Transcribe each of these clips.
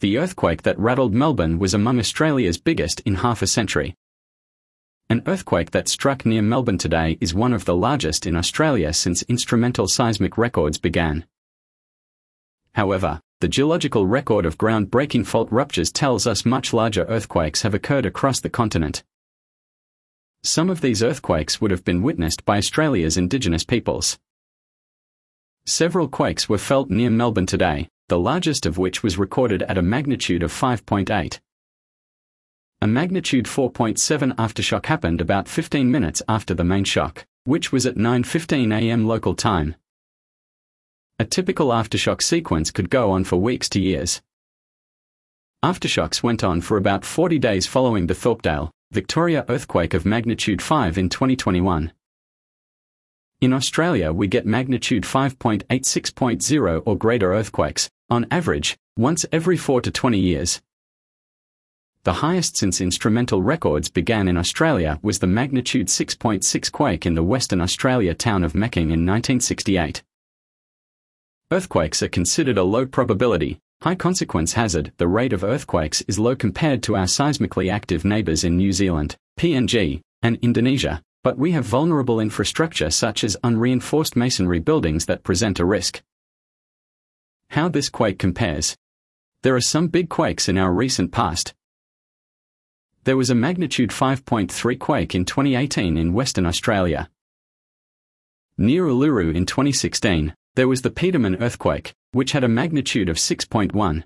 The earthquake that rattled Melbourne was among Australia's biggest in half a century. An earthquake that struck near Melbourne today is one of the largest in Australia since instrumental seismic records began. However, the geological record of ground-breaking fault ruptures tells us much larger earthquakes have occurred across the continent. Some of these earthquakes would have been witnessed by Australia's Indigenous peoples. Several quakes were felt near Melbourne today, the largest of which was recorded at a magnitude of 5.8. A magnitude 4.7 aftershock happened about 15 minutes after the main shock, which was at 9:15 a.m. local time. A typical aftershock sequence could go on for weeks to years. Aftershocks went on for about 40 days following the Thorpdale, Victoria earthquake of magnitude 5 in 2021. In Australia, we get magnitude 5.86.0 or greater earthquakes, on average, once every 4 to 20 years. The highest since instrumental records began in Australia was the magnitude 6.6 quake in the Western Australia town of Meckering in 1968. Earthquakes are considered a low probability, high consequence hazard. The rate of earthquakes is low compared to our seismically active neighbours in New Zealand, PNG, and Indonesia, but we have vulnerable infrastructure such as unreinforced masonry buildings that present a risk. How this quake compares. There are some big quakes in our recent past. There was a magnitude 5.3 quake in 2018 in Western Australia. Near Uluru in 2016, there was the Petermann earthquake, which had a magnitude of 6.1.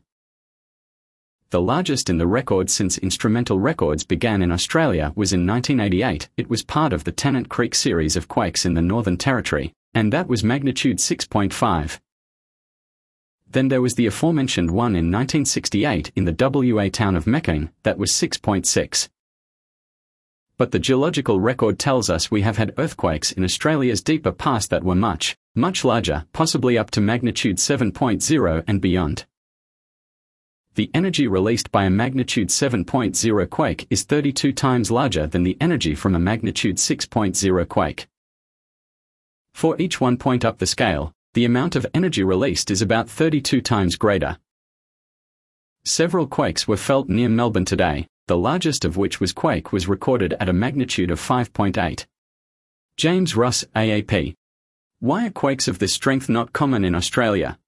The largest in the record since instrumental records began in Australia was in 1988. It was part of the Tennant Creek series of quakes in the Northern Territory, and that was magnitude 6.5. Then there was the aforementioned one in 1968 in the WA town of Meckering, that was 6.6 but the geological record tells us we have had earthquakes in Australia's deeper past that were much, much larger, possibly up to magnitude 7.0 and beyond. The energy released by a magnitude 7.0 quake is 32 times larger than the energy from a magnitude 6.0 quake. For each one point up the scale, the amount of energy released is about 32 times greater. Several quakes were felt near Melbourne today, the largest of which was quake was recorded at a magnitude of 5.8. James Russ, AAP. Why are quakes of this strength not common in Australia?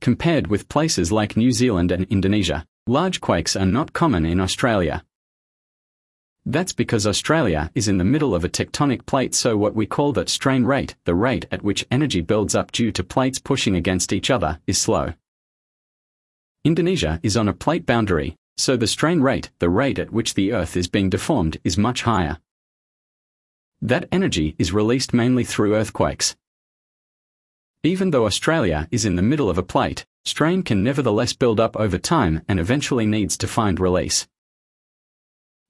Compared with places like New Zealand and Indonesia, large quakes are not common in Australia. That's because Australia is in the middle of a tectonic plate so what we call that strain rate, the rate at which energy builds up due to plates pushing against each other, is slow. Indonesia is on a plate boundary, so the strain rate, the rate at which the Earth is being deformed, is much higher. That energy is released mainly through earthquakes. Even though Australia is in the middle of a plate, strain can nevertheless build up over time and eventually needs to find release.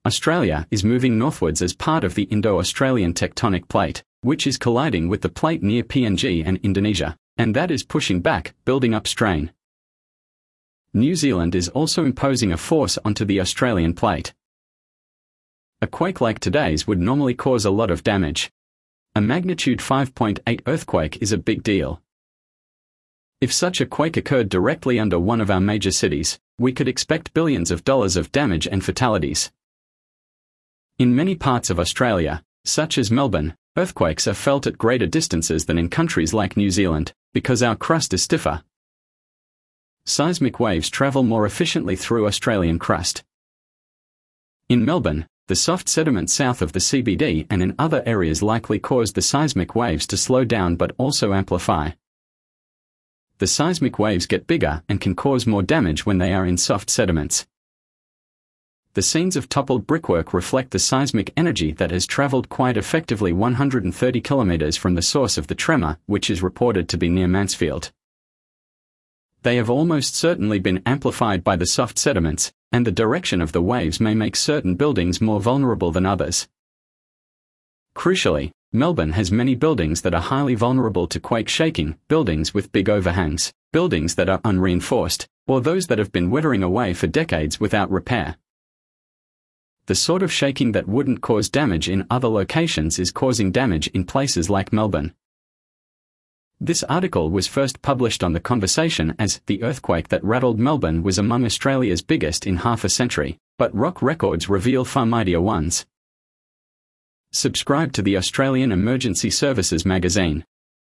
Australia is moving northwards as part of the Indo-Australian tectonic plate, which is colliding with the plate near PNG and Indonesia, and that is pushing back, building up strain. New Zealand is also imposing a force onto the Australian plate. A quake like today's would normally cause a lot of damage. A magnitude 5.8 earthquake is a big deal. If such a quake occurred directly under one of our major cities, we could expect billions of dollars of damage and fatalities. In many parts of Australia, such as Melbourne, earthquakes are felt at greater distances than in countries like New Zealand, because our crust is stiffer, seismic waves travel more efficiently through Australian crust. In Melbourne, the soft sediment south of the CBD and in other areas likely caused the seismic waves to slow down but also amplify. The seismic waves get bigger and can cause more damage when they are in soft sediments. The scenes of toppled brickwork reflect the seismic energy that has traveled quite effectively 130 kilometers from the source of the tremor, which is reported to be near Mansfield they have almost certainly been amplified by the soft sediments, and the direction of the waves may make certain buildings more vulnerable than others. Crucially, Melbourne has many buildings that are highly vulnerable to quake shaking, buildings with big overhangs, buildings that are unreinforced, or those that have been withering away for decades without repair. The sort of shaking that wouldn't cause damage in other locations is causing damage in places like Melbourne. This article was first published on The Conversation as The earthquake that rattled Melbourne was among Australia's biggest in half a century, but rock records reveal far mightier ones. Subscribe to the Australian Emergency Services magazine.